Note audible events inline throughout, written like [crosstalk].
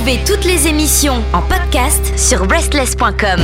Retrouvez toutes les émissions en podcast sur breastless.com.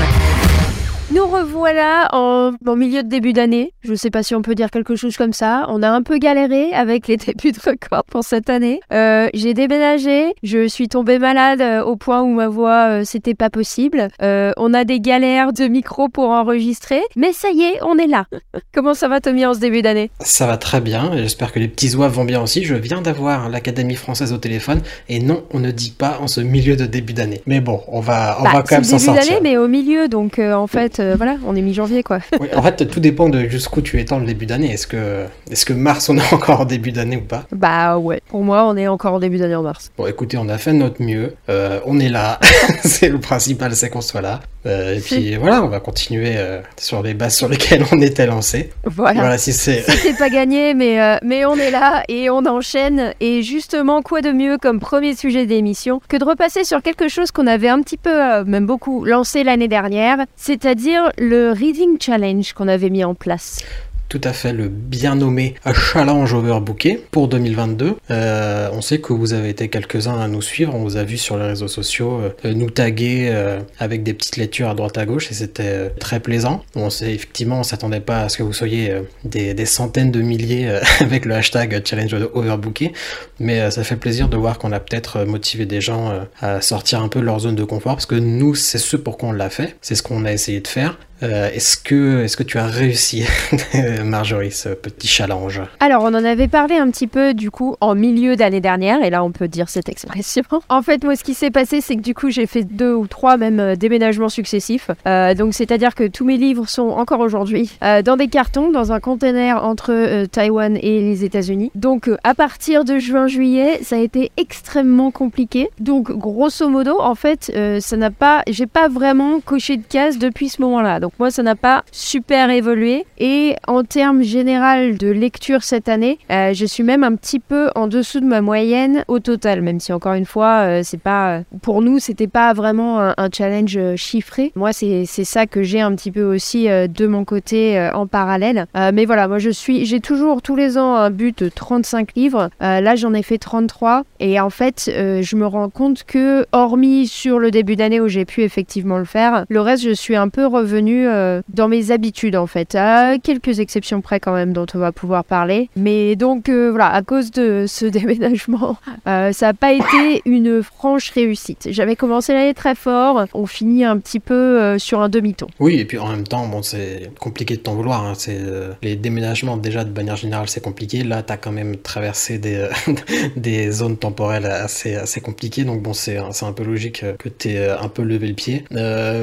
Nous revoilà en, en milieu de début d'année. Je ne sais pas si on peut dire quelque chose comme ça. On a un peu galéré avec les [laughs] débuts de record pour cette année. Euh, j'ai déménagé, je suis tombée malade euh, au point où ma voix euh, c'était pas possible. Euh, on a des galères de micro pour enregistrer, mais ça y est, on est là. [laughs] Comment ça va Tommy en ce début d'année? Ça va très bien, j'espère que les petits oies vont bien aussi. Je viens d'avoir l'Académie française au téléphone, et non, on ne dit pas en ce milieu de début d'année. Mais bon, on va, on Bah, va quand même s'en le début sortir. d'année, mais au milieu, donc en fait, voilà, on est mi-janvier quoi. [laughs] Oui, en fait, tout dépend de jusqu'où tu étends le début d'année. Est-ce que, est-ce que mars, on est encore en début d'année ou pas? Bah ouais, pour moi, on est encore en début d'année en mars. Bon, écoutez, on a fait notre mieux. Euh, on est là. [laughs] [laughs] c'est le principal, c'est qu'on soit là. Euh, et puis voilà, on va continuer euh, sur les bases sur lesquelles on était lancé. Voilà. Voilà, si c'est. Pas gagné, mais, euh, mais on est là et on enchaîne. Et justement, quoi de mieux comme premier sujet d'émission que de repasser sur quelque chose qu'on avait un petit peu, euh, même beaucoup, lancé l'année dernière, c'est-à-dire le Reading Challenge qu'on avait mis en place. Tout à fait, le bien nommé Challenge Overbooké pour 2022. Euh, on sait que vous avez été quelques-uns à nous suivre, on vous a vu sur les réseaux sociaux euh, nous taguer euh, avec des petites lectures à droite à gauche et c'était très plaisant. On sait effectivement, on s'attendait pas à ce que vous soyez des, centaines de milliers [laughs] avec le hashtag Challenge Overbooké, mais ça fait plaisir de voir qu'on a peut-être motivé des gens à sortir un peu de leur zone de confort parce que nous, c'est ce pour quoi on l'a fait, c'est ce qu'on a essayé de faire. Euh, est-ce que, est-ce que tu as réussi, [laughs] Marjorie, ce petit challenge? Alors, on en avait parlé un petit peu du coup en milieu d'année dernière, et là on peut dire cette expression. [laughs] En fait, moi, ce qui s'est passé, c'est que du coup, j'ai fait deux ou trois même euh, déménagements successifs. Euh, donc, c'est-à-dire que tous mes livres sont encore aujourd'hui dans des cartons, dans un container entre Taïwan et les États-Unis. Donc, à partir de juin-juillet, ça a été extrêmement compliqué. Donc, grosso modo, en fait, ça n'a pas, j'ai pas vraiment coché de case depuis ce moment-là. Donc, moi, ça n'a pas super évolué. Et en termes général de lecture cette année, euh, je suis même un petit peu en dessous de ma moyenne au total, même si encore une fois, euh, c'est pas pour nous, c'était pas vraiment un, challenge euh, chiffré. Moi, c'est ça que j'ai un petit peu aussi euh, de mon côté euh, en parallèle. Euh, mais voilà, moi je suis, j'ai toujours tous les ans un but de 35 livres. Euh, là, j'en ai fait 33 et en fait, euh, je me rends compte que hormis sur le début d'année où j'ai pu effectivement le faire, le reste, je suis un peu revenu euh, dans mes habitudes en fait, à quelques exceptions près quand même dont on va pouvoir parler. Mais donc euh, voilà, à cause de ce [laughs] déménagement, euh, ça n'a pas été une franche réussite. J'avais commencé l'année très fort, on finit un petit peu sur un demi-ton. Oui, et puis en même temps, bon, c'est compliqué de t'en vouloir. hein. C'est les déménagements déjà de manière générale, c'est compliqué. Là, t'as quand même traversé des [laughs] des zones temporelles assez assez compliquées, donc bon, c'est un peu logique que t'aies euh, un peu levé le pied.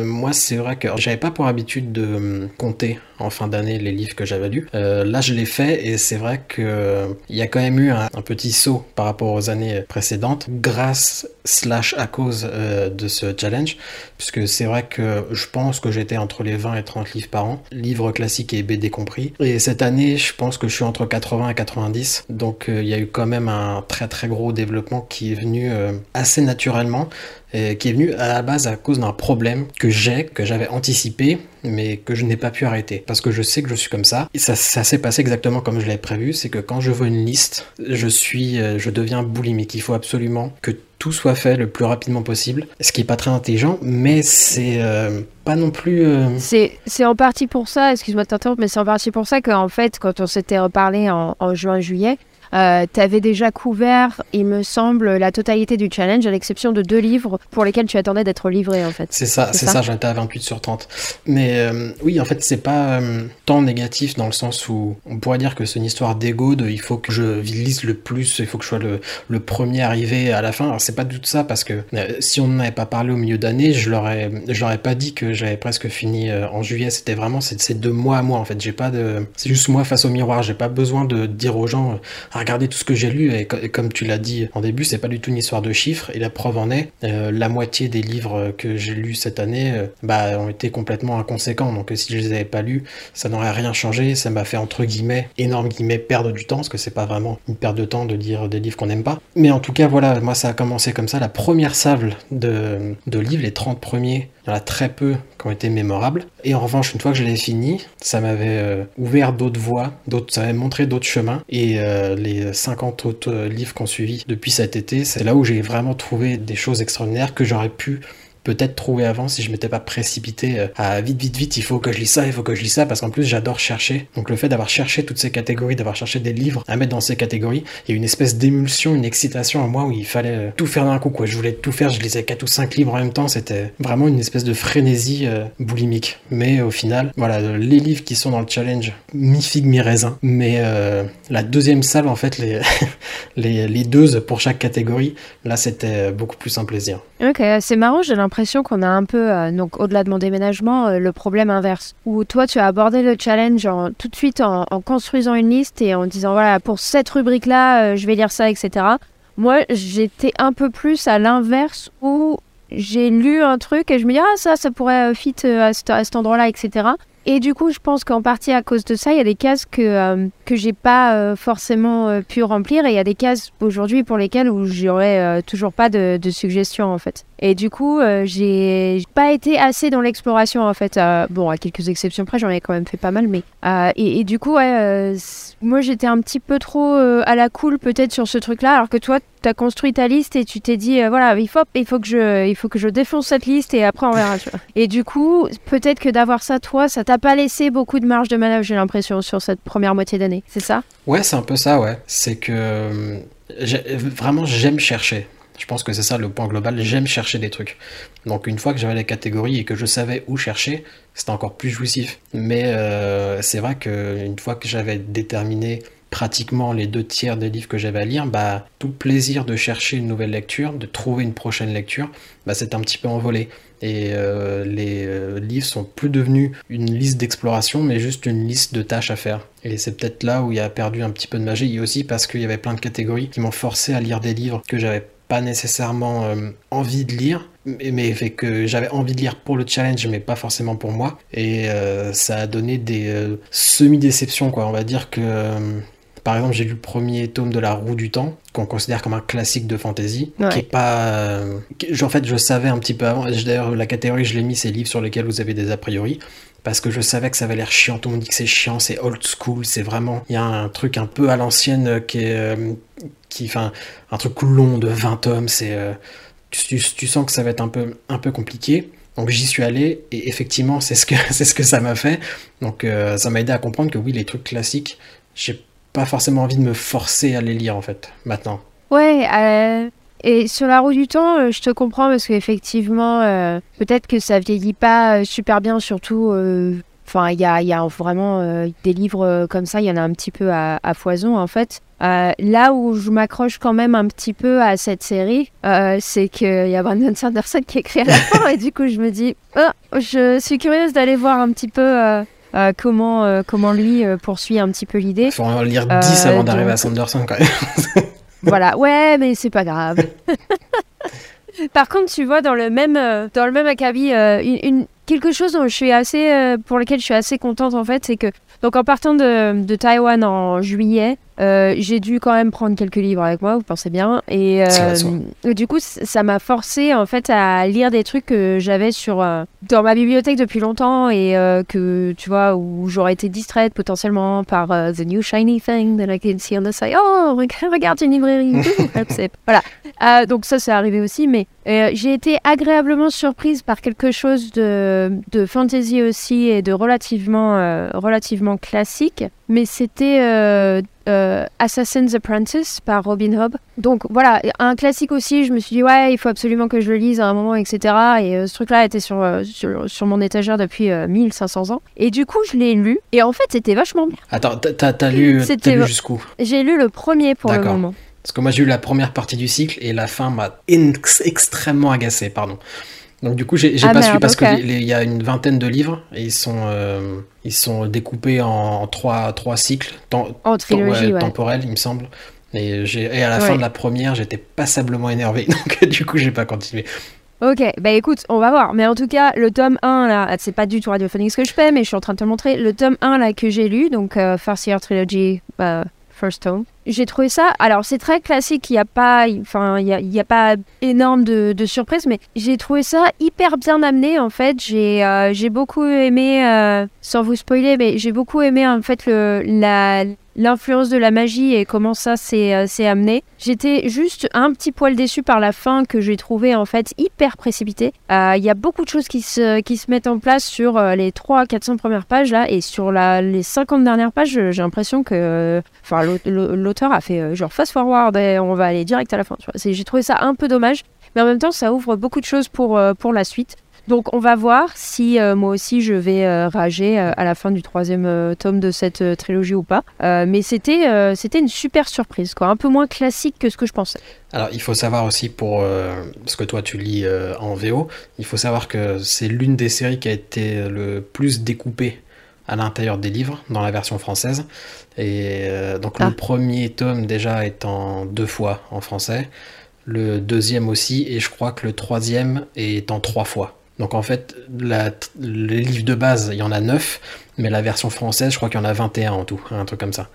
Moi, c'est vrai que j'avais pas pour habitude de hum, compter en fin d'année les livres que j'avais lus. Euh, là, je l'ai fait et c'est vrai que euh, il y a quand même eu un, petit saut par rapport aux années précédentes, grâce slash à cause euh, de ce challenge, puisque c'est vrai que je pense que j'étais entre les 20 et 30 livres par an, livres classiques et BD compris. Et cette année, je pense que je suis entre 80 et 90, donc euh, il y a eu quand même un très très gros développement qui est venu assez naturellement et qui est venu à la base à cause d'un problème que j'ai, que j'avais anticipé, mais que je n'ai pas pu arrêter. Parce que je sais que je suis comme ça. Ça, ça s'est passé exactement comme je l'avais prévu. C'est que quand je vois une liste, je suis, euh, je deviens boulimique. Il faut absolument que tout soit fait le plus rapidement possible. Ce qui est pas très intelligent, mais c'est euh, pas non plus. euh, C'est c'est en partie pour ça, excuse-moi de t'interrompre, mais c'est en partie pour ça qu'en fait, quand on s'était reparlé en, en juin-juillet, euh, tu avais déjà couvert, il me semble, la totalité du challenge, à l'exception de deux livres pour lesquels tu attendais d'être livré, en fait. C'est ça, C'est ça ça, j'en étais à 28 sur 30. Mais euh, oui, en fait, c'est pas euh, tant négatif dans le sens où on pourrait dire que c'est une histoire d'ego, de il faut que je lise le plus, il faut que je sois le, le premier arrivé à la fin. Alors, c'est pas du tout ça parce que euh, si on n'avait pas parlé au milieu d'année, je l'aurais, je l'aurais pas dit que j'avais presque fini en juillet. C'était vraiment, c'est de moi à moi en fait. J'ai pas de, c'est juste moi face au miroir. J'ai pas besoin de dire aux gens, Ah, regardez tout ce que j'ai lu. Et, co- et comme tu l'as dit en début, c'est pas du tout une histoire de chiffres. Et la preuve en est, euh, la moitié des livres que j'ai lus cette année, euh, bah, ont été complètement inconséquents. Donc euh, si je les avais pas lus, ça n'aurait rien changé. Ça m'a fait entre guillemets, énorme guillemets, perdre du temps, parce que c'est pas vraiment une perte de temps de lire des livres qu'on n'aime pas. Mais en tout cas, voilà, moi ça a commencé comme ça. La première sable de, de livres, les 30 premiers, Il y en a très peu qui ont été mémorables. Et en revanche, une fois que je l'ai fini, ça m'avait ouvert d'autres voies, ça m'avait montré d'autres chemins. Et les 50 autres euh, livres qu'on suivi depuis cet été, c'est là où j'ai vraiment trouvé des choses extraordinaires que j'aurais pu peut-être trouvé avant si je m'étais pas précipité euh, à vite vite vite il faut que je lis ça il faut que je lis ça parce qu'en plus j'adore chercher. Donc le fait d'avoir cherché toutes ces catégories d'avoir cherché des livres à mettre dans ces catégories il y a une espèce d'émulsion une excitation à moi où il fallait euh, tout faire d'un coup quoi. Je voulais tout faire je lisais quatre ou cinq livres en même temps. C'était vraiment une espèce de frénésie euh, boulimique. Mais au final voilà les livres qui sont dans le challenge mi figue mi raisin. Mais la deuxième salle en fait les [laughs] les, les deux pour chaque catégorie là c'était beaucoup plus un plaisir. Ok c'est marrant j'ai l'impression l'impression qu'on a un peu, euh, donc au-delà de mon déménagement, euh, le problème inverse. Où toi, tu as abordé le challenge tout de suite en, construisant une liste et en disant, voilà, pour cette rubrique-là, euh, je vais lire ça, etc. Moi, j'étais un peu plus à l'inverse où j'ai lu un truc et je me dis, ah, ça, ça pourrait fit à, cet endroit-là, etc. Et du coup, je pense qu'en partie à cause de ça, il y a des cases que, que j'ai pas forcément pu remplir et il y a des cases aujourd'hui pour lesquelles où j'aurais toujours pas de, de, suggestions en fait. Et du coup, j'ai pas été assez dans l'exploration en fait. bon, à quelques exceptions près, j'en ai quand même fait pas mal, mais et, et, du coup, ouais, moi j'étais un petit peu trop à la cool peut-être sur ce truc-là, alors que toi, tu as construit ta liste et tu t'es dit voilà, il faut, il faut que je, il faut que je défonce cette liste et après on verra. [laughs] Et du coup, peut-être que d'avoir ça toi, ça t'a pas laissé beaucoup de marge de manœuvre, j'ai l'impression, sur cette première moitié d'année. C'est ça? Ouais, c'est un peu ça, ouais. C'est que euh, vraiment, j'aime chercher. Je pense que c'est ça le point global. J'aime chercher des trucs. Donc une fois que j'avais les catégories et que je savais où chercher, c'était encore plus jouissif. Mais euh, c'est vrai qu'une fois que j'avais déterminé pratiquement les deux tiers des livres que j'avais à lire, bah, tout plaisir de chercher une nouvelle lecture, de trouver une prochaine lecture, bah, c'est un petit peu envolé. Et euh, les euh, livres sont plus devenus une liste d'exploration, mais juste une liste de tâches à faire. Et c'est peut-être là où il y a perdu un petit peu de magie, et aussi parce qu'il y avait plein de catégories qui m'ont forcé à lire des livres que j'avais pas nécessairement euh, envie de lire, mais, fait que j'avais envie de lire pour le challenge, mais pas forcément pour moi. Et ça a donné des semi-déceptions, quoi. On va dire que par exemple, j'ai lu le premier tome de La Roue du Temps, qu'on considère comme un classique de fantasy, qui est pas. Euh, en fait, je savais un petit peu avant. D'ailleurs, la catégorie je l'ai mis, c'est livres sur lesquels vous avez des a priori. Parce que je savais que ça avait l'air chiant. Tout le monde dit que c'est chiant, c'est old school, c'est vraiment. Il y a un truc un peu à l'ancienne qui est. Euh, qui, enfin, un truc long de 20 tomes, c'est. Euh, tu, tu, sens que ça va être un peu, un peu compliqué. Donc j'y suis allé et effectivement c'est ce que [laughs] c'est ce que ça m'a fait. Donc ça m'a aidé à comprendre que oui les trucs classiques, j'ai pas forcément envie de me forcer à les lire en fait, maintenant. Ouais, euh, et sur la roue du temps, euh, je te comprends parce qu'effectivement, euh, peut-être que ça vieillit pas super bien, surtout. Enfin, il y a, y a, vraiment des livres comme ça, il y en a un petit peu à, foison en fait. là où je m'accroche quand même un petit peu à cette série, c'est qu'il y a Brandon Sanderson qui écrit à la fin et du coup je me dis, oh, [laughs] je suis curieuse d'aller voir un petit peu euh, comment, euh, comment lui euh, poursuit un petit peu l'idée. Il faut en lire 10 avant d'arriver à Sanderson quand même. [laughs] voilà, ouais, mais c'est pas grave. [laughs] Par contre, tu vois, dans le même, dans le même acabit, une, quelque chose dont je suis assez, pour lequel je suis assez contente en fait, c'est que donc en partant de, de Taïwan en juillet, euh, j'ai dû quand même prendre quelques livres avec moi, vous pensez bien. Et euh, du coup, ça m'a forcé en fait à lire des trucs que j'avais sur euh, dans ma bibliothèque depuis longtemps et que tu vois où j'aurais été distraite potentiellement par the new shiny thing that I can see on the side. Oh, regarde une librairie. [laughs] voilà. donc ça, c'est arrivé aussi, mais j'ai été agréablement surprise par quelque chose de, de fantasy aussi et de relativement relativement classique mais c'était euh, euh, Assassin's Apprentice par Robin Hobb. Donc voilà, un classique aussi, je me suis dit ouais, il faut absolument que je le lise à un moment, etc. Et euh, ce truc-là était sur, sur, sur, mon étagère depuis 1500 ans. Et du coup, je l'ai lu, et en fait, c'était vachement bien. Attends, t'as lu, lu jusqu'où? J'ai lu le premier pour le moment. Parce que moi, j'ai eu la première partie du cycle, et la fin m'a extrêmement agacé, pardon. Donc du coup, j'ai ah, pas su parce qu'il y a une vingtaine de livres et ils sont, euh, ils sont découpés en trois, trois cycles trilogie, temporels, il me semble. Et, et à la fin de la première, j'étais passablement énervé, [laughs] donc du coup, j'ai pas continué. Ok, bah écoute, on va voir. Mais en tout cas, le tome 1, là, c'est pas du tout radiophonique ce que je fais, mais je suis en train de te montrer. Le tome 1, là, que j'ai lu, donc euh, First Year Trilogy, bah, First Tome. J'ai trouvé ça, alors c'est très classique, il n'y a pas, enfin, a pas énorme de, de surprises, mais j'ai trouvé ça hyper bien amené en fait. J'ai euh, j'ai beaucoup aimé, euh, sans vous spoiler, mais j'ai beaucoup aimé en fait le, la, l'influence de la magie et comment ça s'est euh, amené. J'étais juste un petit poil déçue par la fin que j'ai trouvé en fait hyper précipitée. Euh, Il y a beaucoup de choses qui se, qui se mettent en place sur euh, les 300-400 premières pages là et sur les 50 dernières pages, j'ai l'impression que l'auteur a fait euh, genre fast forward et on va aller direct à la fin. J'ai trouvé ça un peu dommage, mais en même temps ça ouvre beaucoup de choses pour, euh, pour la suite. Donc on va voir si euh, moi aussi je vais euh, rager euh, à la fin du troisième tome de cette trilogie ou pas. Mais c'était c'était une super surprise, quoi, un peu moins classique que ce que je pensais. Alors, il faut savoir aussi pour ce que toi tu lis en VO, il faut savoir que c'est l'une des séries qui a été le plus découpée à l'intérieur des livres dans la version française. Et donc Ah. le premier tome déjà est en deux fois en français, le deuxième aussi, et je crois que le troisième est en trois fois. Donc en fait, la, les livres de base, il y en a neuf, mais la version française, je crois qu'il y en a 21 en tout, un truc comme ça.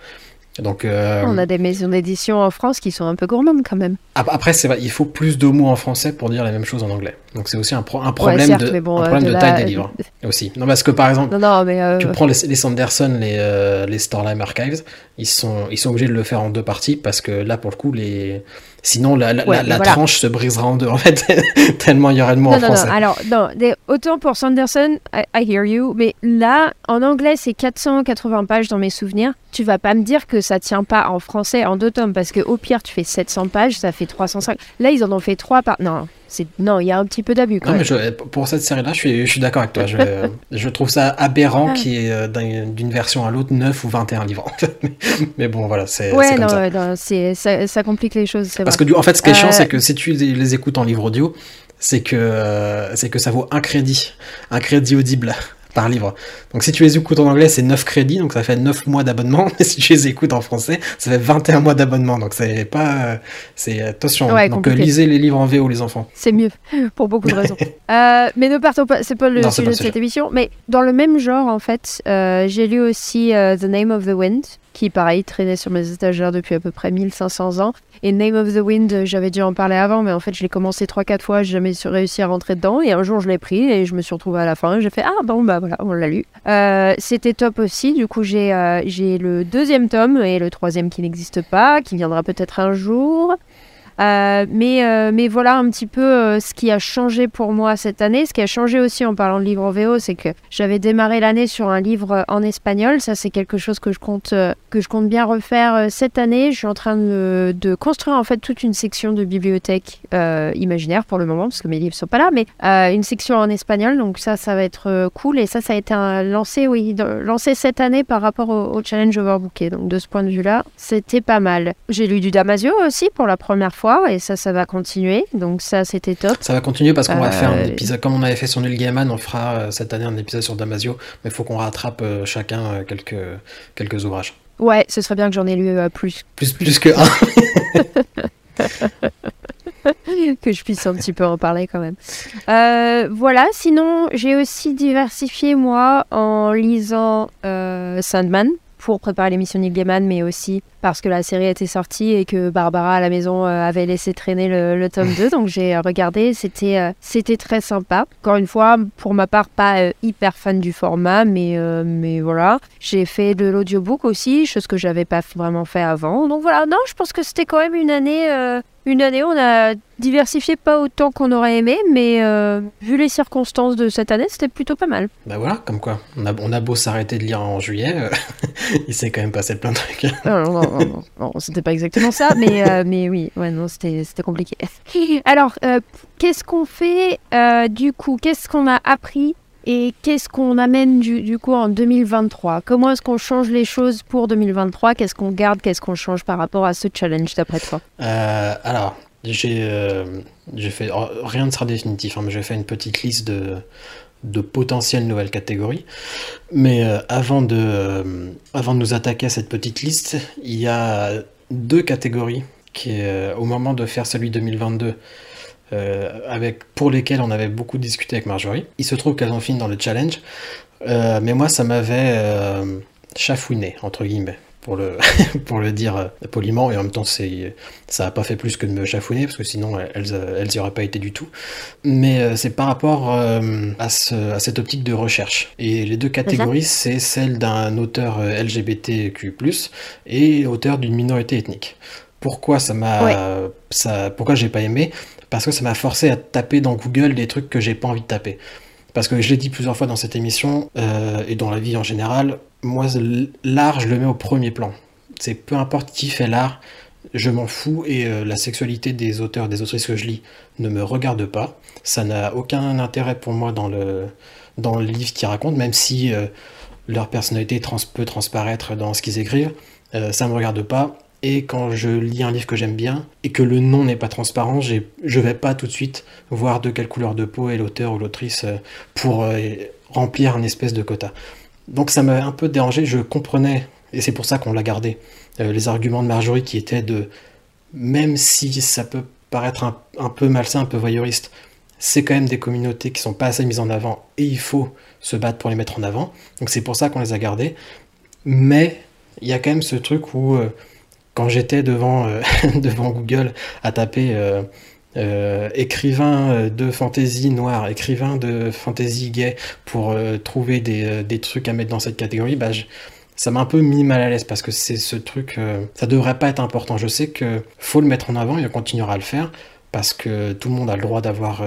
Donc, euh, On a des maisons d'édition en France qui sont un peu gourmandes quand même. Ap- Après, c'est il faut plus de mots en français pour dire la même chose en anglais. Donc c'est aussi un, pro- un Ouais, problème, certes, de, mais bon, un euh, problème de taille des livres [laughs] aussi. Non, parce que par exemple, Non, non, mais euh, tu prends les, les Sanderson, les, euh, les Starlime Archives, ils sont, ils sont obligés de le faire en deux parties parce que là, pour le coup, les... sinon la, la, Ouais, la- mais la voilà. tranche se brisera en deux en fait, [laughs] tellement il y aurait de mots non, en non, non. français. Alors, non, des- autant pour Sanderson, I, I hear you, mais là, en anglais, c'est 480 pages dans mes souvenirs. Tu vas pas me dire que ça tient pas en français en deux tomes, parce que au pire, tu fais 700 pages, ça fait 305. Là, ils en ont fait trois par. Non, non, il y a un petit peu d'abus quand Non, même. mais je- pour cette série-là, je suis, je suis d'accord avec toi. Je, [laughs] je trouve ça aberrant Ah. qu'il y ait euh, d'un- d'une version à l'autre 9 ou 21 livres. [laughs] mais bon, voilà, c'est Ouais, comme non, ça. non, ça, ça complique les choses, Parce vrai. que en fait, ce qui est chiant, Euh, c'est que si tu les, les écoutes en livre audio, c'est que euh, c'est que ça vaut un crédit, un crédit audible par livre. Donc si tu les écoutes en anglais, c'est 9 crédits, donc ça fait 9 mois d'abonnement. [laughs] Mais si tu les écoutes en français, ça fait 21 mois d'abonnement. Donc c'est pas, euh, c'est attention. Ouais, donc euh, compliqué. lisez les livres en VO, les enfants. C'est mieux, [laughs] pour beaucoup de raisons. [laughs] Euh, mais ne partons pas, c'est pas le Non, sujet pas de cette émission. Mais dans le même genre, en fait, euh, j'ai lu aussi euh, The Name of the Wind, qui, pareil, traînait sur mes étagères depuis à peu près 1500 ans. Et Name of the Wind, j'avais dû en parler avant, mais en fait, je l'ai commencé 3-4 fois, j'ai jamais réussi à rentrer dedans. Et un jour, je l'ai pris et je me suis retrouvée à la fin. et J'ai fait Ah, bon, bah voilà, on l'a lu. Euh, C'était top aussi. Du coup, j'ai euh, le deuxième tome et le troisième qui n'existe pas, qui viendra peut-être un jour. Euh, mais, euh, mais voilà un petit peu euh, ce qui a changé pour moi cette année. Ce qui a changé aussi en parlant de livre en VO, c'est que j'avais démarré l'année sur un livre en espagnol. Ça, c'est quelque chose que je compte, bien refaire cette année. Je suis en train de, construire en fait toute une section de bibliothèque imaginaire pour le moment, parce que mes livres sont pas là, mais une section en espagnol. Donc ça, ça va être cool. Et ça, ça a été lancé cette année par rapport au, au challenge overbooké. Donc de ce point de vue-là, c'était pas mal. J'ai lu du Damasio aussi pour la première fois, et ça, ça va continuer. Donc ça, c'était top. Ça va continuer parce qu'on va Euh, faire un épisode, comme on avait fait sur Neil Gaiman, on fera euh, cette année un épisode sur Damasio, mais il faut qu'on rattrape euh, chacun euh, quelques, quelques ouvrages. Ouais, ce serait bien que j'en ai lu euh, plus, Plus, plus que un. [laughs] que je puisse un petit peu en parler quand même. Euh, voilà, sinon, j'ai aussi diversifié moi en lisant euh, Sandman pour préparer l'émission Neil Gaiman, mais aussi parce que la série était sortie et que Barbara à la maison euh, avait laissé traîner le, le tome 2. [laughs] Donc j'ai euh, regardé, c'était euh, c'était très sympa. Encore une fois, pour ma part, pas euh, hyper fan du format, mais, euh, mais voilà. J'ai fait de l'audiobook aussi, chose que j'avais pas vraiment fait avant. Donc voilà, non, je pense que c'était quand même une année... une année, on a diversifié pas autant qu'on aurait aimé, mais euh, vu les circonstances de cette année, c'était plutôt pas mal. Bah voilà, comme quoi. On a, on a beau s'arrêter de lire en juillet, euh, [laughs] il s'est quand même passé plein de trucs. Non, non, non, [laughs] non, c'était pas exactement ça, mais, euh, mais oui, ouais, non, c'était compliqué. [laughs] Alors, euh, qu'est-ce qu'on fait euh, du coup? Qu'est-ce qu'on a appris et qu'est-ce qu'on amène du, du coup en 2023 Comment est-ce qu'on change les choses pour 2023 Qu'est-ce qu'on garde Qu'est-ce qu'on change par rapport à ce challenge d'après toi? Alors, j'ai euh, fait. oh, rien ne sera définitif, hein, mais j'ai fait une petite liste de, de potentielles nouvelles catégories. Mais euh, avant, de, euh, avant de nous attaquer à cette petite liste, il y a deux catégories qui, euh, au moment de faire celui 2022, euh, avec, pour lesquelles on avait beaucoup discuté avec Marjorie, il se trouve qu'elles ont fini dans le challenge. Mais moi, ça m'avait chafouiné, entre guillemets pour le, [laughs] pour le dire euh, poliment, et en même temps, c'est, ça n'a pas fait plus que de me chafouiner, parce que sinon, elles, elles y auraient pas été du tout. Mais euh, c'est par rapport euh, à, ce, à cette optique de recherche. Et les deux catégories, c'est celle d'un auteur LGBTQ+, et auteur d'une minorité ethnique. Pourquoi ça m'a, ça, pourquoi j'ai pas aimé? Parce que ça m'a forcé à taper dans Google des trucs que j'ai pas envie de taper. Parce que je l'ai dit plusieurs fois dans cette émission, et dans la vie en général, moi, l'art, je le mets au premier plan. C'est peu importe qui fait l'art, je m'en fous et euh, la sexualité des auteurs, des autrices que je lis ne me regarde pas. Ça n'a aucun intérêt pour moi dans le, dans le livre qu'ils racontent, même si euh, leur personnalité peut transparaître dans ce qu'ils écrivent. Euh, ça ne me regarde pas. Et quand je lis un livre que j'aime bien et que le nom n'est pas transparent, je ne vais pas tout de suite voir de quelle couleur de peau est l'auteur ou l'autrice pour remplir un espèce de quota. Donc ça m'a un peu dérangé, je comprenais, et c'est pour ça qu'on l'a gardé, euh, les arguments de Marjorie qui étaient de, même si ça peut paraître un, peu malsain, un peu voyeuriste, c'est quand même des communautés qui sont pas assez mises en avant, et il faut se battre pour les mettre en avant. Donc c'est pour ça qu'on les a gardées. Mais il y a quand même ce truc où, euh, quand j'étais devant, euh, [laughs] devant Google à taper euh, écrivain euh, de fantasy noire, écrivain de fantasy gay pour euh, trouver des, trucs à mettre dans cette catégorie, bah, ça m'a un peu mis mal à l'aise parce que c'est ce truc, ça devrait pas être important. Je sais que faut le mettre en avant et on continuera à le faire parce que tout le monde a le droit d'avoir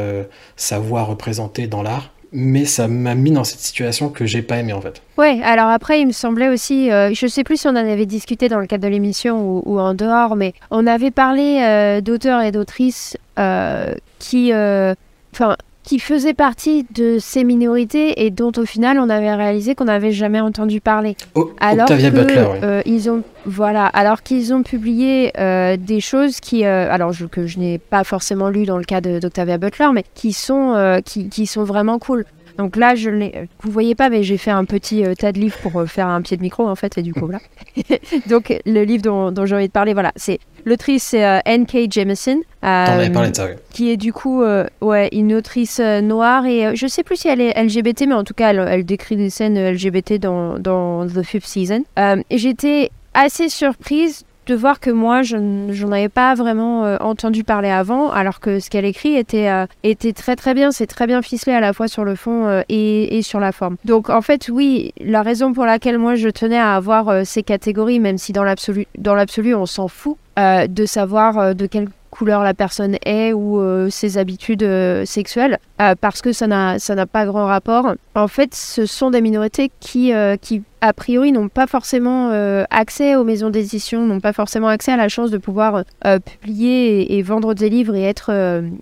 sa voix représentée dans l'art mais ça m'a mis dans cette situation que j'ai pas aimé en fait. Ouais, alors après il me semblait aussi, je sais plus si on en avait discuté dans le cadre de l'émission ou, en dehors, mais on avait parlé d'auteurs et d'autrices euh, qui, euh, enfin, qui faisaient partie de ces minorités et dont au final on avait réalisé qu'on n'avait jamais entendu parler. alors Octavia Butler, euh, ils ont voilà, alors qu'ils ont publié des choses qui, alors que je n'ai pas forcément lu dans le cas d'Octavia Butler, mais qui sont qui, qui, sont vraiment cool. Donc là, je l'ai. Vous voyez pas, mais j'ai fait un petit tas de livres pour faire un pied de micro en fait, et du coup voilà. [laughs] Donc le livre dont, dont j'ai envie de parler, voilà, c'est L'autrice, c'est euh, N.K. Jemisin. Euh, qui est du coup euh, ouais, une autrice noire. Et je sais plus si elle est LGBT, mais en tout cas, elle, décrit des scènes LGBT dans, dans The Fifth Season. j'étais assez surprise de voir que moi, je n'en avais pas vraiment euh, entendu parler avant, alors que ce qu'elle écrit était, euh, était très très bien, c'est très bien ficelé à la fois sur le fond euh, et, et, sur la forme. Donc en fait, oui, la raison pour laquelle moi je tenais à avoir ces catégories, même si dans l'absolu, on s'en fout, de savoir de quelle couleur la personne est ou euh, ses habitudes euh, sexuelles, euh, parce que ça n'a, pas grand rapport. En fait, ce sont des minorités qui, qui a priori, n'ont pas forcément accès aux maisons d'édition, n'ont pas forcément accès à la chance de pouvoir publier et, vendre des livres et être,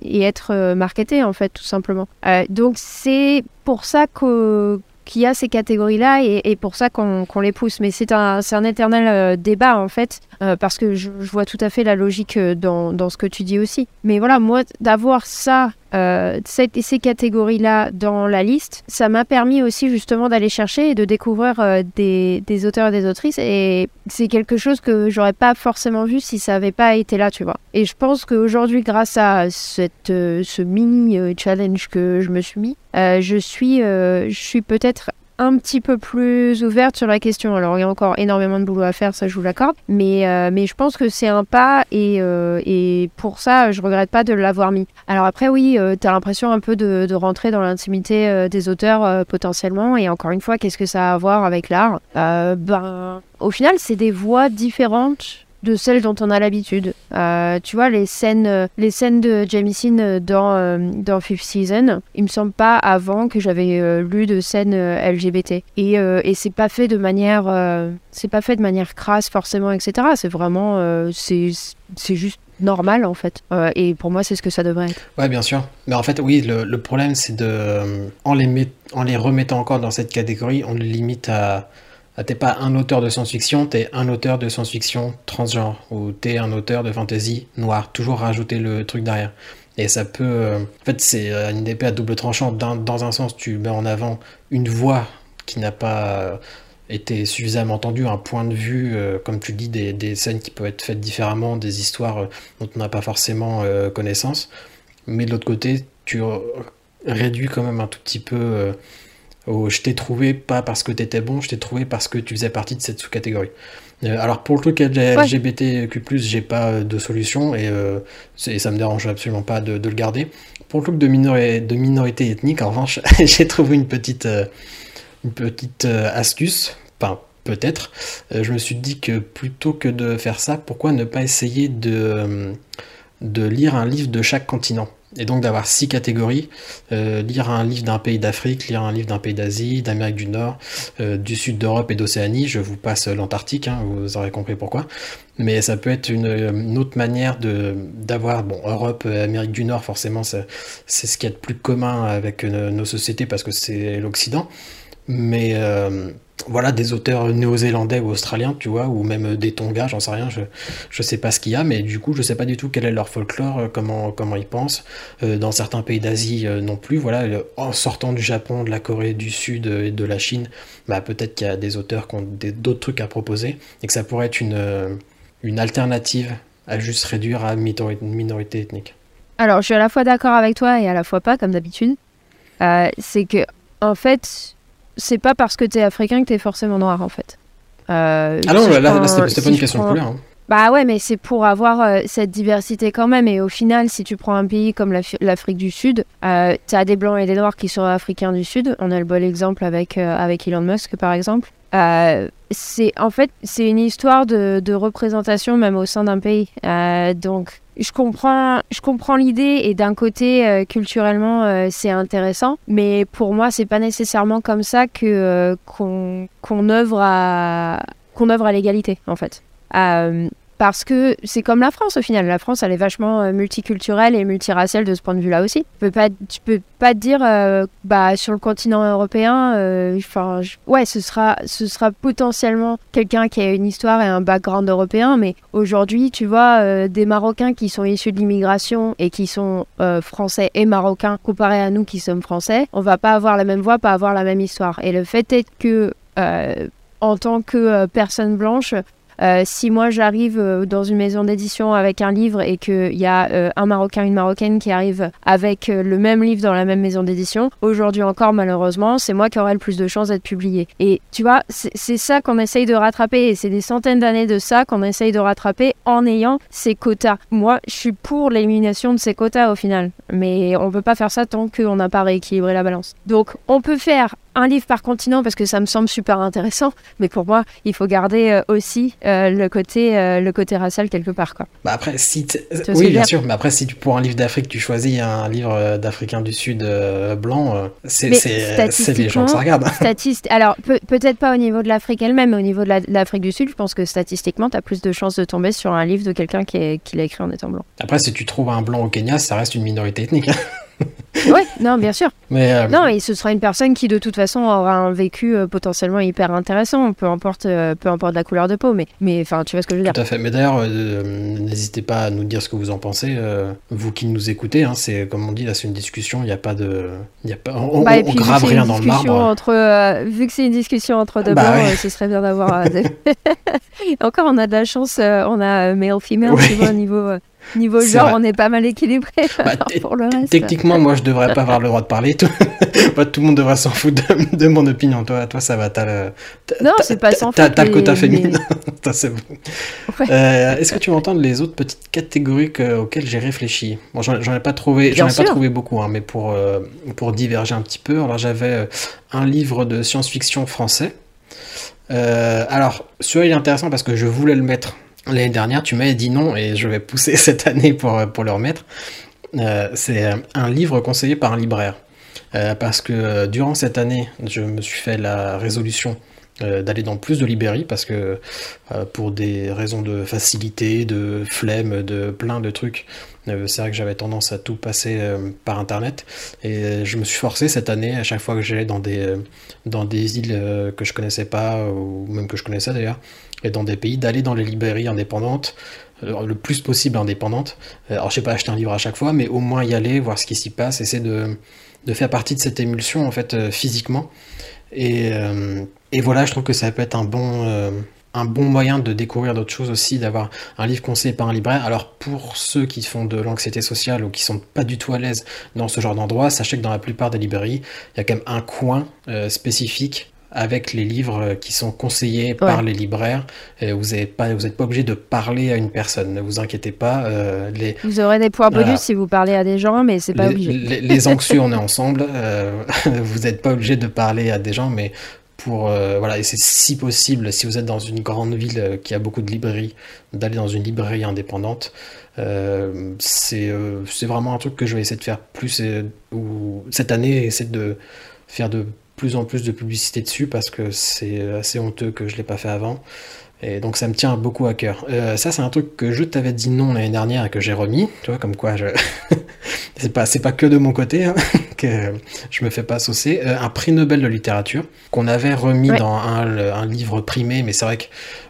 et être marketés, en fait, tout simplement. donc, c'est pour ça que qu'il y a ces catégories-là et, pour ça qu'on les pousse. Mais c'est un, éternel euh, débat en fait, euh, parce que je, vois tout à fait la logique euh, dans, ce que tu dis aussi. Mais voilà, moi, d'avoir ça euh, ces catégories-là dans la liste, ça m'a permis aussi justement d'aller chercher et de découvrir euh, des, auteurs et des autrices. Et c'est quelque chose que j'aurais pas forcément vu si ça avait pas été là, tu vois. Et je pense qu'aujourd'hui, grâce à cette, euh, ce mini challenge que je me suis mis, je suis, je suis peut-être un petit peu plus ouverte sur la question. Alors, il y a encore énormément de boulot à faire, ça je vous l'accorde. Mais, euh, mais je pense que c'est un pas et, euh, et, pour ça, je regrette pas de l'avoir mis. Alors après, oui, euh, tu l'impression un peu de, de rentrer dans l'intimité des auteurs potentiellement. Et encore une fois, qu'est-ce que ça a à voir avec l'art? Ben, au final, c'est des voix différentes de celles dont on a l'habitude. Euh, tu vois, les scènes, euh, les scènes de Jamieson euh, dans, dans Fifth Season, il me semble pas avant que j'avais lu de scènes LGBT. Et, et c'est pas fait de manière, c'est pas fait de manière crasse forcément, etc. C'est vraiment, c'est, juste normal en fait. et pour moi, c'est ce que ça devrait être. Ouais, bien sûr. Mais en fait, oui, le, problème, c'est de, en les, en les remettant encore dans cette catégorie, on le limite à t'es pas un auteur de science-fiction, t'es un auteur de science-fiction transgenre, ou t'es un auteur de fantasy noir. Toujours rajouter le truc derrière. Et ça peut. Euh, en fait, c'est euh, une épée à double tranchant. Dans, un sens, tu mets en avant une voix qui n'a pas euh, été suffisamment entendue, un point de vue, comme tu dis, des, des, scènes qui peuvent être faites différemment, des histoires dont on n'a pas forcément connaissance. Mais de l'autre côté, tu réduis quand même un tout petit peu au je t'ai trouvé pas parce que t'étais bon, je t'ai trouvé parce que tu faisais partie de cette sous-catégorie. Euh, alors pour le truc LGBTQ+, j'ai pas de solution et, euh, ça me dérange absolument pas de, le garder. Pour le truc de, de minorité ethnique, en revanche, [laughs] j'ai trouvé une petite, euh, une petite astuce, enfin peut-être. je me suis dit que plutôt que de faire ça, pourquoi ne pas essayer de, de lire un livre de chaque continent. Et donc d'avoir six catégories, euh, lire un livre d'un pays d'Afrique, lire un livre d'un pays d'Asie, d'Amérique du Nord, euh, du sud d'Europe et d'Océanie, je vous passe l'Antarctique, hein, vous aurez compris pourquoi, mais ça peut être une, autre manière de d'avoir, bon, Europe, Amérique du Nord, forcément, c'est ce qu'il y a de plus commun avec euh, nos sociétés parce que c'est l'Occident, mais voilà, des auteurs néo-zélandais ou australiens, tu vois, ou même des Tonga, j'en sais rien, je, je sais pas ce qu'il y a, mais du coup, je sais pas du tout quel est leur folklore, euh, comment, comment ils pensent. Euh, dans certains pays d'Asie euh, non plus, voilà, en sortant du Japon, de la Corée du Sud et de la Chine, bah, peut-être qu'il y a des auteurs qui ont d'autres trucs à proposer, et que ça pourrait être une, une alternative à juste réduire à minorité ethnique. Alors, je suis à la fois d'accord avec toi et à la fois pas, comme d'habitude. c'est que, en fait, c'est pas parce que t'es africain que t'es forcément noir en fait. Euh, ah non, là, c'était pas une question de couleur. Hein. Bah ouais, mais c'est pour avoir euh, cette diversité quand même. Et au final, si tu prends un pays comme l'Afrique du Sud, euh, tu as des blancs et des noirs qui sont africains du Sud. On a le bon exemple avec, euh, avec Elon Musk, par exemple. c'est en fait c'est une histoire de, de, représentation même au sein d'un pays. donc je comprends, je comprends l'idée et d'un côté culturellement c'est intéressant, mais pour moi c'est pas nécessairement comme ça que qu'on qu'on œuvre à qu'on œuvre à l'égalité en fait. Euh, parce que c'est comme la France au final. La France, elle est vachement euh, multiculturelle et multiraciale de ce point de vue-là aussi. Tu peux pas, peux pas te dire, euh, bah sur le continent européen, enfin, ouais, ce sera potentiellement quelqu'un qui a une histoire et un background européen, mais aujourd'hui, tu vois, des Marocains qui sont issus de l'immigration et qui sont français et marocains comparés à nous qui sommes français, on va pas avoir la même voix, pas avoir la même histoire. Et le fait est que en tant que personne blanche, euh, si moi j'arrive euh, dans une maison d'édition avec un livre et qu'il y a euh, un Marocain, une Marocaine qui arrive avec le même livre dans la même maison d'édition, aujourd'hui encore malheureusement, c'est moi qui aurai le plus de chances d'être publié. Et tu vois, c'est ça qu'on essaye de rattraper et c'est des centaines d'années de ça qu'on essaye de rattraper en ayant ces quotas. Moi, je suis pour l'élimination de ces quotas au final, mais on peut pas faire ça tant qu'on n'a pas rééquilibré la balance. Donc, on peut faire un livre par continent parce que ça me semble super intéressant, mais pour moi, il faut garder aussi euh, le côté euh, le côté racial quelque part quoi. Bah après si oui bien sûr, mais après si tu pour un livre d'Afrique tu choisis un livre d'Africain du Sud blanc, c'est c'est les gens que ça regarde. [laughs] Alors peut-être pas au niveau de l'Afrique elle-même, mais au niveau de l'Afrique du Sud, je pense que statistiquement tu as plus de chances de tomber sur un livre de quelqu'un qui, qui l'a écrit en étant blanc. Après si tu trouves un blanc au Kenya, ça reste une minorité ethnique. [laughs] [laughs] Oui, non, bien sûr. Mais euh, Non, et ce sera une personne qui, de toute façon, aura un vécu euh, potentiellement hyper intéressant, peu importe, euh, peu importe la couleur de peau. Mais, mais enfin, tu vois ce que je veux dire. Tout à fait. Mais d'ailleurs, n'hésitez pas à nous dire ce que vous en pensez. vous qui nous écoutez, hein, c'est comme on dit, là, c'est une discussion. Il n'y a pas de, il y a pas, on, bah, grave rien dans le marbre. Entre, vu que c'est une discussion entre deux bah, blancs, ce serait bien d'avoir. [laughs] [laughs] Encore, on a de la chance. on a male female, tu vois, au niveau Niveau genre, on est pas mal équilibré bah, pour le reste. Techniquement, moi, je devrais pas avoir le droit de parler. Tout, [laughs] tout le monde devrait s'en foutre de, mon opinion. Toi, toi ça va. As le, non, c'est pas sans T'as le quota féminin. [laughs] c'est bon. Euh, est-ce que tu veux entendre les autres petites catégories auxquelles j'ai réfléchi? Bon, j'en ai pas trouvé, j'en ai pas trouvé beaucoup, hein, mais pour euh, pour diverger un petit peu. Alors, j'avais euh, un livre de science-fiction français. alors, celui-là, il est intéressant parce que je voulais le mettre L'année dernière, tu m'avais dit non et je vais pousser [laughs] cette année pour, pour le remettre. Euh, c'est un livre conseillé par un libraire. Euh, parce que euh, durant cette année, je me suis fait la résolution d'aller dans plus de librairies parce que pour des raisons de facilité, de flemme, de plein de trucs, c'est vrai que j'avais tendance à tout passer par internet et je me suis forcé cette année à chaque fois que j'allais dans des dans des îles que je connaissais pas ou même que je connaissais d'ailleurs et dans des pays d'aller dans les librairies indépendantes, euh, le plus possible indépendantes. Euh, alors je sais pas acheter un livre à chaque fois, mais au moins y aller, voir ce qui s'y passe, essayer de, de faire partie de cette émulsion en fait euh, physiquement. Et, et, voilà, je trouve que ça peut être un bon, un bon moyen de découvrir d'autres choses aussi, d'avoir un livre conseillé par un libraire. Alors pour ceux qui font de l'anxiété sociale ou qui sont pas du tout à l'aise dans ce genre d'endroit, sachez que dans la plupart des librairies, il y a quand même un coin spécifique avec les livres qui sont conseillés par les libraires. Et vous n'êtes pas, vous pas obligé de parler à une personne. Ne vous inquiétez pas. Euh, les... Vous aurez des points bonus si vous parlez à des gens, mais c'est pas obligé. Les, [laughs] anxieux, on est ensemble. Euh, [laughs] vous n'êtes pas obligé de parler à des gens, mais pour euh, voilà et c'est si possible si vous êtes dans une grande ville euh, qui a beaucoup de librairies d'aller dans une librairie indépendante euh, c'est vraiment un truc que je vais essayer de faire plus ou cette année essayer de faire de plus en plus de publicité dessus parce que c'est assez honteux que je l'ai pas fait avant et donc ça me tient beaucoup à cœur. ça c'est un truc que je t'avais dit non l'année dernière et que j'ai remis, tu vois comme quoi je [laughs] c'est pas c'est pas que de mon côté hein, [laughs] que je me fais pas saucer. Euh, un prix Nobel de littérature qu'on avait remis dans un, livre primé, mais c'est vrai que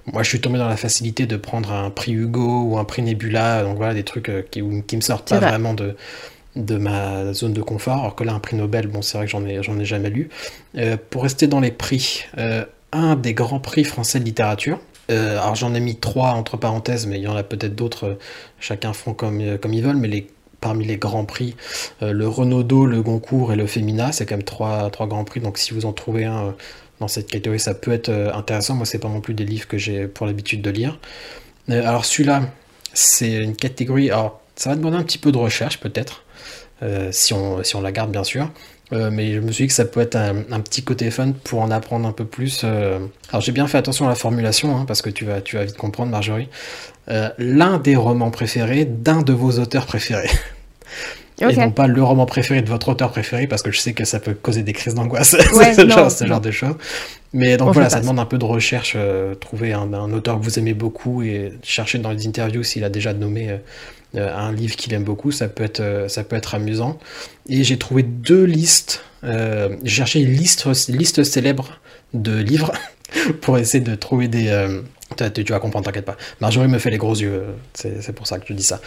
moi je suis tombé dans la facilité de prendre un prix Hugo ou un prix Nebula, donc voilà des trucs euh, qui, qui me sortent pas vraiment de de ma zone de confort, alors que là un prix Nobel, bon c'est vrai que j'en ai ai jamais lu. Euh, pour rester dans les prix, un des grands prix français de littérature. alors j'en ai mis trois entre parenthèses, mais il y en a peut-être d'autres. chacun font comme comme ils veulent, mais parmi les grands prix, euh, le Renaudot, le Goncourt et le Femina, c'est quand même trois, trois grands prix, donc si vous en trouvez un euh, dans cette catégorie, ça peut être euh, intéressant. Moi, c'est pas non plus des livres que j'ai pour l'habitude de lire. alors celui-là, c'est une catégorie, alors ça va demander un petit peu de recherche peut-être, si, on, si on la garde bien sûr. mais je me suis dit que ça peut être un, petit côté fun pour en apprendre un peu plus. Alors j'ai bien fait attention à la formulation, hein, parce que tu vas, tu vas vite comprendre, Marjorie. Euh, l'un des romans préférés d'un de vos auteurs préférés. [laughs] Et non pas le roman préféré de votre auteur préféré, parce que je sais que ça peut causer des crises d'angoisse, [laughs] ce, genre, de choses. Mais donc voilà, ça demande un peu de recherche, euh, trouver un, auteur que vous aimez beaucoup et chercher dans les interviews s'il a déjà nommé euh, un livre qu'il aime beaucoup, ça peut être, ça peut être amusant. Et j'ai trouvé deux listes, j'ai cherché une liste, liste célèbre de livres [laughs] pour essayer de trouver des, tu, vas comprendre, t'inquiète pas. Marjorie me fait les gros yeux, c'est pour ça que je dis ça.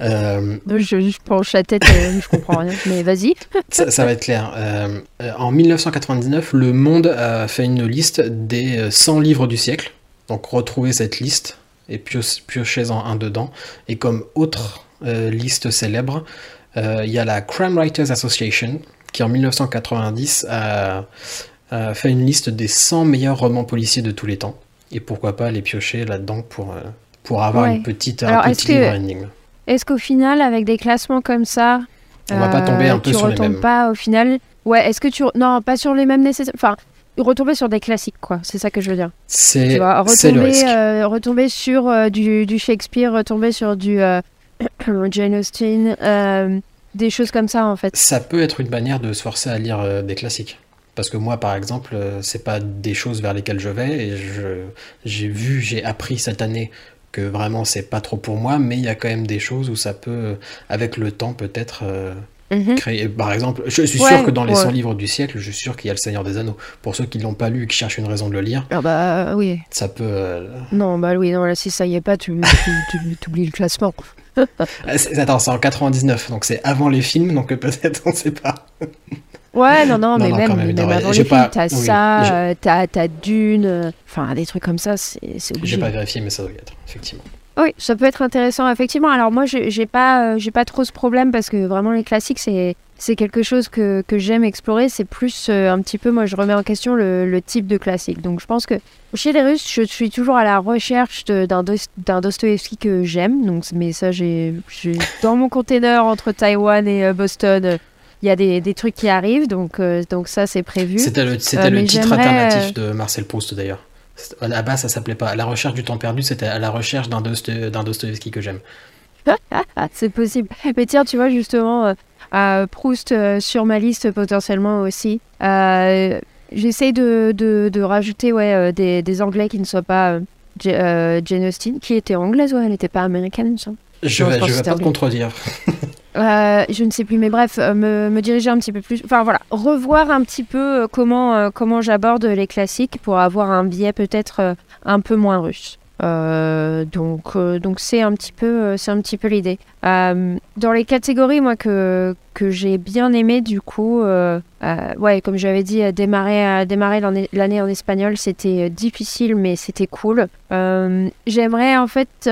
Euh, je, je penche la tête, euh, je comprends rien, mais vas-y. [laughs] ça, va être clair. Euh, en 1999, Le Monde a fait une liste des 100 livres du siècle. Donc retrouvez cette liste et piochez-en un dedans. Et comme autre liste célèbre, il y a la Crime Writers Association qui en 1990 a fait une liste des 100 meilleurs romans policiers de tous les temps et pourquoi pas les piocher là-dedans pour, euh, pour avoir une petite, un petit livre énigme. Est-ce qu'au final, avec des classements comme ça, on va pas tomber un euh, peu sur les mêmes pas au final? Ouais, est-ce que tu. Non, pas sur les mêmes nécessaires. Enfin, retomber sur des classiques, quoi. C'est ça que je veux dire. C'est retomber, euh, retomber sur du, du, Shakespeare, retomber sur du [coughs] Jane Austen, des choses comme ça, en fait. Ça peut être une manière de se forcer à lire des classiques. Parce que moi, par exemple, euh, c'est pas des choses vers lesquelles je vais. Et j'ai vu, j'ai appris cette année que vraiment c'est pas trop pour moi, mais il y a quand même des choses où ça peut, avec le temps, peut-être. Mhm. Par exemple, je suis sûr que dans les 100 livres du siècle, je suis sûr qu'il y a Le Seigneur des Anneaux. Pour ceux qui l'ont pas lu et qui cherchent une raison de le lire, ah bah oui. Ça peut. Euh, non, bah oui, non, là, si ça y est pas, tu, tu, oublies le classement. [laughs] Attends, c'est en 99, donc c'est avant les films, donc peut-être on sait pas. Ouais, non, non, mais même, même, avant les films, t'as ça, t'as Dune, euh, enfin des trucs comme ça, c'est obligé. J'ai pas vérifié, mais ça doit y être, effectivement. Oui, ça peut être intéressant, effectivement. Alors moi, j'ai pas, euh, j'ai pas trop ce problème parce que vraiment les classiques, c'est c'est quelque chose que, que j'aime explorer. C'est plus un petit peu, moi, je remets en question le, le, type de classique. Donc je pense que chez les Russes, je suis toujours à la recherche d'un Dostoevsky que j'aime. Donc, mais ça, j'ai dans mon container entre Taïwan et Boston il y a des, des, trucs qui arrivent, donc, euh, donc ça c'est prévu. C'était le, euh, titre alternatif de Marcel Proust d'ailleurs. Base, ça s'appelait pas La recherche du temps perdu, c'était à la recherche d'un, Dostoevsky que j'aime. [laughs] c'est possible. Mais tiens, tu vois, justement, euh, Proust sur ma liste potentiellement aussi. j'essaie de, de, de, rajouter ouais, des, des, Anglais qui ne soient pas Jane Austen, qui était anglaise, ouais, elle n'était pas américaine. Je ne vais, je vais pas te contredire. [laughs] Euh, je ne sais plus, mais bref, euh, me, diriger un petit peu plus. Enfin voilà, revoir un petit peu euh, comment, comment j'aborde les classiques pour avoir un biais peut-être un peu moins russe. donc donc c'est un petit peu c'est un petit peu l'idée. dans les catégories moi que que j'ai bien aimé du coup, ouais comme j'avais dit démarrer démarrer l'année en espagnol c'était difficile mais c'était cool. J'aimerais en fait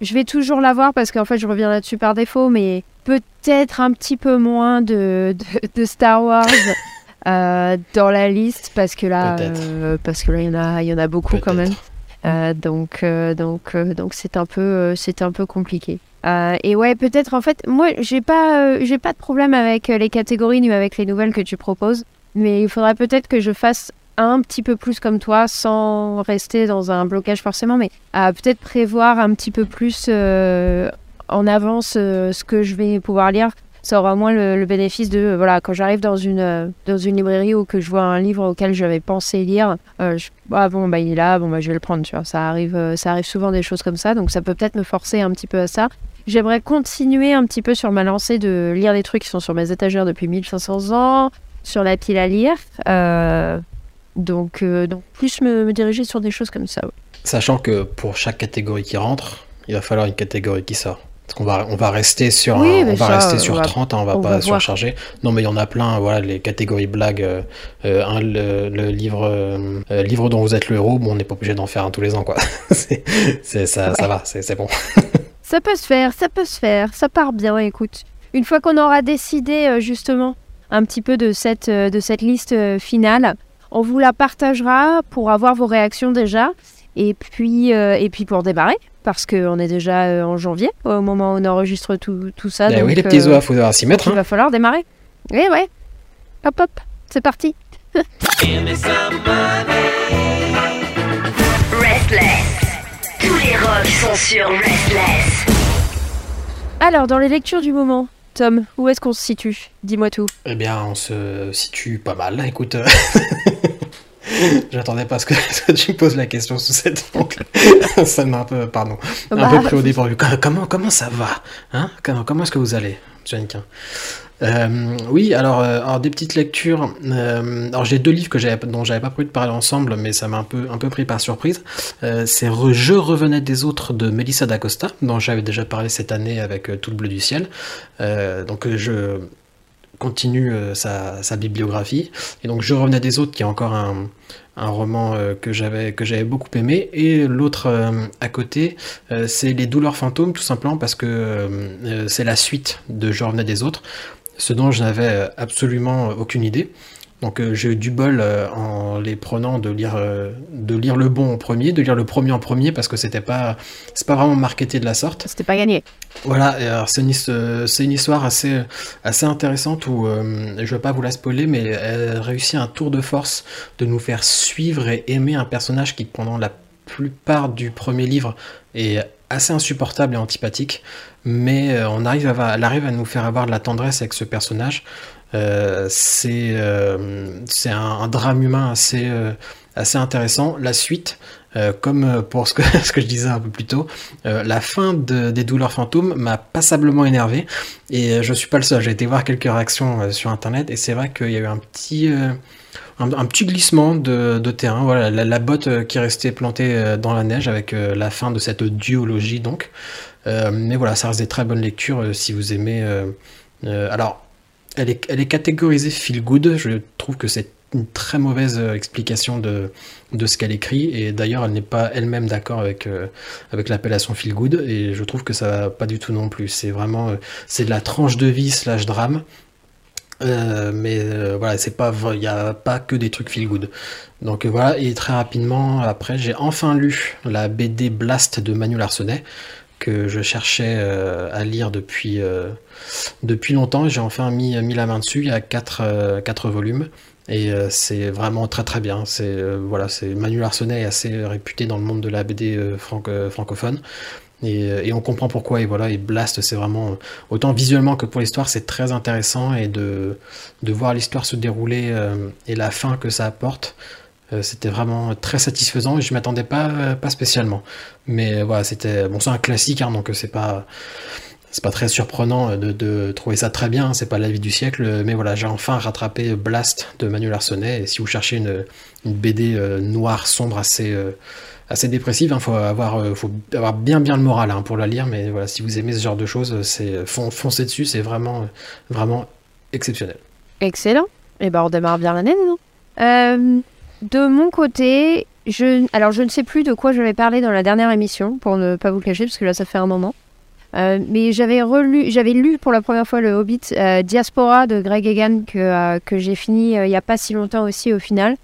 je vais toujours l'avoir parce qu'en fait je reviens là-dessus par défaut mais peut-être un petit peu moins de, de, Star Wars [laughs] euh, dans la liste parce que là, euh, parce que là il y en a, il y en a beaucoup quand même. Euh, donc donc donc c'est un peu c'est un peu compliqué. et ouais peut-être en fait moi j'ai pas j'ai pas de problème avec les catégories ni avec les nouvelles que tu proposes, mais il faudrait peut-être que je fasse un petit peu plus comme toi sans rester dans un blocage forcément, mais peut-être prévoir un petit peu plus en avance euh, ce que je vais pouvoir lire, ça aura au moins le, bénéfice de euh, voilà quand j'arrive dans une euh, dans une librairie ou que je vois un livre auquel j'avais pensé lire ah bon bah il est là bon bah je vais le prendre tu vois. Ça arrive ça arrive souvent des choses comme ça donc ça peut peut-être me forcer un petit peu à ça. J'aimerais continuer un petit peu sur ma lancée de lire des trucs qui sont sur mes étagères depuis 1500 ans sur la pile à lire donc donc plus me, diriger sur des choses comme ça sachant que pour chaque catégorie qui rentre il va falloir une catégorie qui sort parce qu'on va, on va rester sur, on va rester sur 30, hein, on va pas surcharger. Non, mais il y en a plein, voilà, les catégories blagues. Euh, euh le, livre, euh, livre dont vous êtes le héros, bon, on n'est pas obligé d'en faire un tous les ans, quoi. [laughs] c'est, ça, ça va, c'est, bon. [laughs] ça peut se faire, ça peut se faire, ça part bien, écoute. Une fois qu'on aura décidé, euh, justement, un petit peu de cette, de cette liste finale, on vous la partagera pour avoir vos réactions déjà. Et puis, et puis pour démarrer, parce qu'on est déjà euh, en janvier au moment où on enregistre tout, tout ça. Eh oui, les petits oies, il euh, faut s'y mettre. Il va hein. falloir démarrer. Eh ouais. Hop hop, c'est parti. [laughs] Restless. Tous les rocks sont sur Restless. Alors, dans les lectures du moment, Tom, où est-ce qu'on se situe? Dis-moi tout. Eh bien, on se situe pas mal. Écoute, [laughs] [laughs] J'attendais pas [laughs] à ce que, tu me poses la question sous cette angle. [laughs] ça m'a un peu, pardon, un bah, peu pris au dépourvu. Comment, comment ça va hein? Comment, comment est-ce que vous allez, M. euh, oui, alors, euh, alors, des petites lectures. Euh, alors j'ai deux livres que dont j'avais pas prévu de parler ensemble, mais ça m'a un peu, un peu pris par surprise. c'est Je revenais des autres de Melissa d'Acosta, dont j'avais déjà parlé cette année avec Tout le bleu du ciel. donc je continue sa, sa, bibliographie. Et donc Je revenais des autres, qui est encore un, roman euh, que j'avais que j'avais beaucoup aimé et l'autre euh, à côté euh, c'est les douleurs fantômes tout simplement parce que c'est la suite de Je revenais des autres ce dont je n'avais absolument aucune idée donc j'ai eu du bol en les prenant de lire, de lire le bon en premier, de lire le premier en premier parce que c'était pas c'est pas vraiment marketé de la sorte. C'était pas gagné. Voilà, c'est une, une, histoire assez, assez intéressante où, euh, je ne vais pas vous la spoiler, mais elle réussit un tour de force de nous faire suivre et aimer un personnage qui, pendant la plupart du premier livre, est assez insupportable et antipathique, mais euh, on arrive à, elle arrive à nous faire avoir de la tendresse avec ce personnage. Euh, c'est c'est un, drame humain assez, assez intéressant. La suite, euh, comme euh, pour ce que, [laughs] ce que je disais un peu plus tôt, euh, la fin des douleurs fantômes m'a passablement énervé et je suis pas le seul. J'ai été voir quelques réactions sur internet et c'est vrai qu'il y a eu un petit, un, petit glissement de, terrain. Voilà, la, botte qui restait plantée dans la neige avec la fin de cette duologie donc. mais voilà, ça reste des très bonnes lectures si vous aimez. alors, elle est, catégorisée feel good. Je trouve que c'est une très mauvaise euh, explication de, ce qu'elle écrit. Et d'ailleurs elle n'est pas elle-même d'accord avec, euh, avec l'appellation feel good. Et je trouve que ça va pas du tout non plus. C'est vraiment euh, c'est de la tranche de vie slash drame. Mais voilà c'est pas il n'y a pas que des trucs feel good. Donc voilà. Et très rapidement après j'ai enfin lu la BD Blast de Manuel Arsenet que je cherchais à lire depuis, depuis longtemps. J'ai enfin mis, mis la main dessus. Il y a quatre, quatre volumes. Et euh, c'est vraiment très très bien. C'est euh, voilà, c'est Manuel Arsenet est assez réputé dans le monde de la BD euh, francophone. Et, on comprend pourquoi. Et voilà, et Blast, c'est vraiment autant visuellement que pour l'histoire, c'est très intéressant et de, de voir l'histoire se dérouler et la fin que ça apporte. C'était vraiment très satisfaisant et je m'attendais pas, pas spécialement. Mais voilà, c'était bon, c'est un classique, hein, donc c'est pas c'est pas très surprenant de, trouver ça très bien, c'est pas la vie du siècle, mais voilà, j'ai enfin rattrapé Blast de Manuel Arsenet, et si vous cherchez une, BD noire, sombre, assez, assez dépressive, il hein, faut, avoir, faut avoir bien bien le moral hein, pour la lire, mais voilà, si vous aimez ce genre de choses, c'est foncez dessus, c'est vraiment, vraiment exceptionnel. Excellent. Et eh ben on démarre bien l'année, non euh, De mon côté, je, alors je ne sais plus de quoi je vais parler dans la dernière émission, pour ne pas vous cacher, parce que là ça fait un moment. Euh, mais j'avais relu, j'avais lu pour la première fois le Hobbit euh, Diaspora de Greg Egan que, que j'ai fini il n'y a pas si longtemps aussi au final.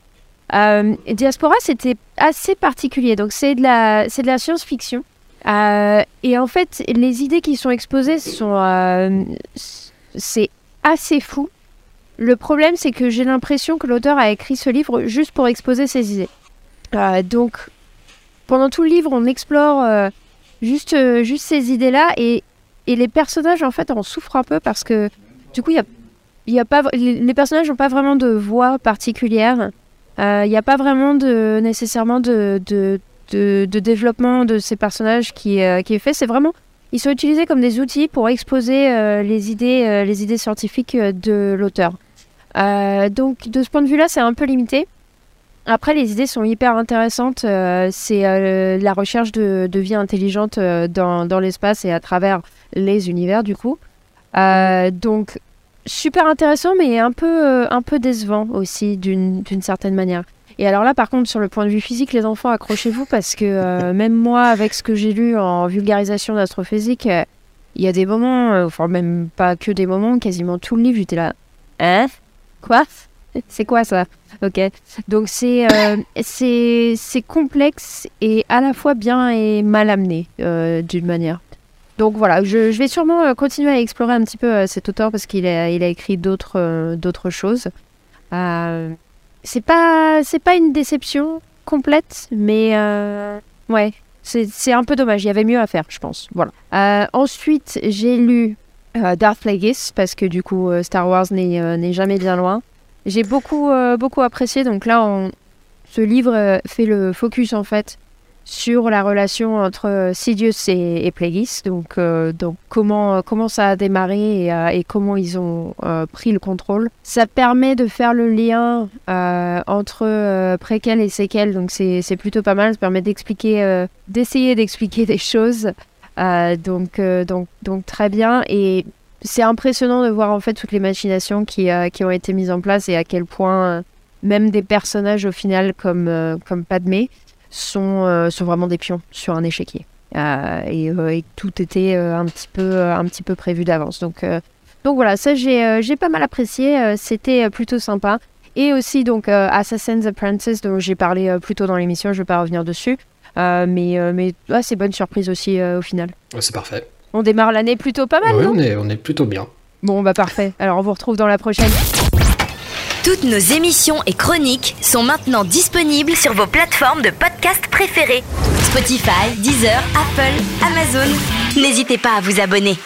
Diaspora c'était assez particulier, donc c'est de la, c'est de la science-fiction. et en fait, les idées qui sont exposées sont, c'est assez fou. Le problème, c'est que j'ai l'impression que l'auteur a écrit ce livre juste pour exposer ses idées. Euh, donc, pendant tout le livre, on explore euh, juste, euh, juste ces idées-là et, et, les personnages, en fait, en souffrent un peu parce que, du coup, y a, y a pas, les, personnages n'ont pas vraiment de voix particulière. Il n'y a pas vraiment de, nécessairement de, de, de, développement de ces personnages qui, qui est fait. C'est vraiment ils sont utilisés comme des outils pour exposer les, idées, les idées scientifiques de l'auteur. Euh, donc de ce point de vue-là, c'est un peu limité. Après, les idées sont hyper intéressantes. Euh, c'est euh, la recherche de, vie intelligente dans, dans l'espace et à travers les univers, du coup. donc, super intéressant, mais un peu, un peu décevant aussi, d'une certaine manière. Et alors là, par contre, sur le point de vue physique, les enfants, accrochez-vous, parce que [laughs] même moi, avec ce que j'ai lu en vulgarisation d'astrophysique, il y a des moments, enfin même pas que des moments, quasiment tout le livre, j'étais là, hein? Quoi? C'est quoi ça? Ok. Donc c'est euh, c'est complexe et à la fois bien et mal amené euh, d'une manière. Donc voilà, je, vais sûrement euh, continuer à explorer un petit peu cet auteur parce qu'il a, il a écrit d'autres d'autres choses. c'est pas c'est pas une déception complète, mais ouais, c'est un peu dommage. Il y avait mieux à faire, je pense. Voilà. ensuite, j'ai lu euh, Darth Plagueis parce que du coup euh, Star Wars euh, n'est jamais bien loin. J'ai beaucoup beaucoup apprécié donc là ce livre fait le focus en fait sur la relation entre Sidious et, Plagueis donc donc comment comment ça a démarré et, comment ils ont pris le contrôle. Ça permet de faire le lien entre préquel et séquel donc c'est plutôt pas mal. Ça permet d'expliquer d'essayer d'expliquer des choses euh, donc, euh, donc, donc très bien. Et c'est impressionnant de voir en fait toutes les machinations qui, euh, qui ont été mises en place et à quel point même des personnages au final comme, comme Padmé sont, sont vraiment des pions sur un échiquier. Et, et, tout était un, petit peu, un petit peu prévu d'avance. Donc, donc voilà, ça j'ai pas mal apprécié. C'était plutôt sympa. Et aussi donc Assassin's Apprentice dont j'ai parlé plus tôt dans l'émission, je vais pas revenir dessus. Euh, mais euh, mais c'est bonne surprise aussi euh, au final. c'est parfait. On démarre l'année plutôt pas mal, oui, non on est, on est plutôt bien. Bon, bah parfait. Alors on vous retrouve dans la prochaine. Toutes nos émissions et chroniques sont maintenant disponibles sur vos plateformes de podcast préférées. Spotify, Deezer, Apple, Amazon. N'hésitez pas à vous abonner.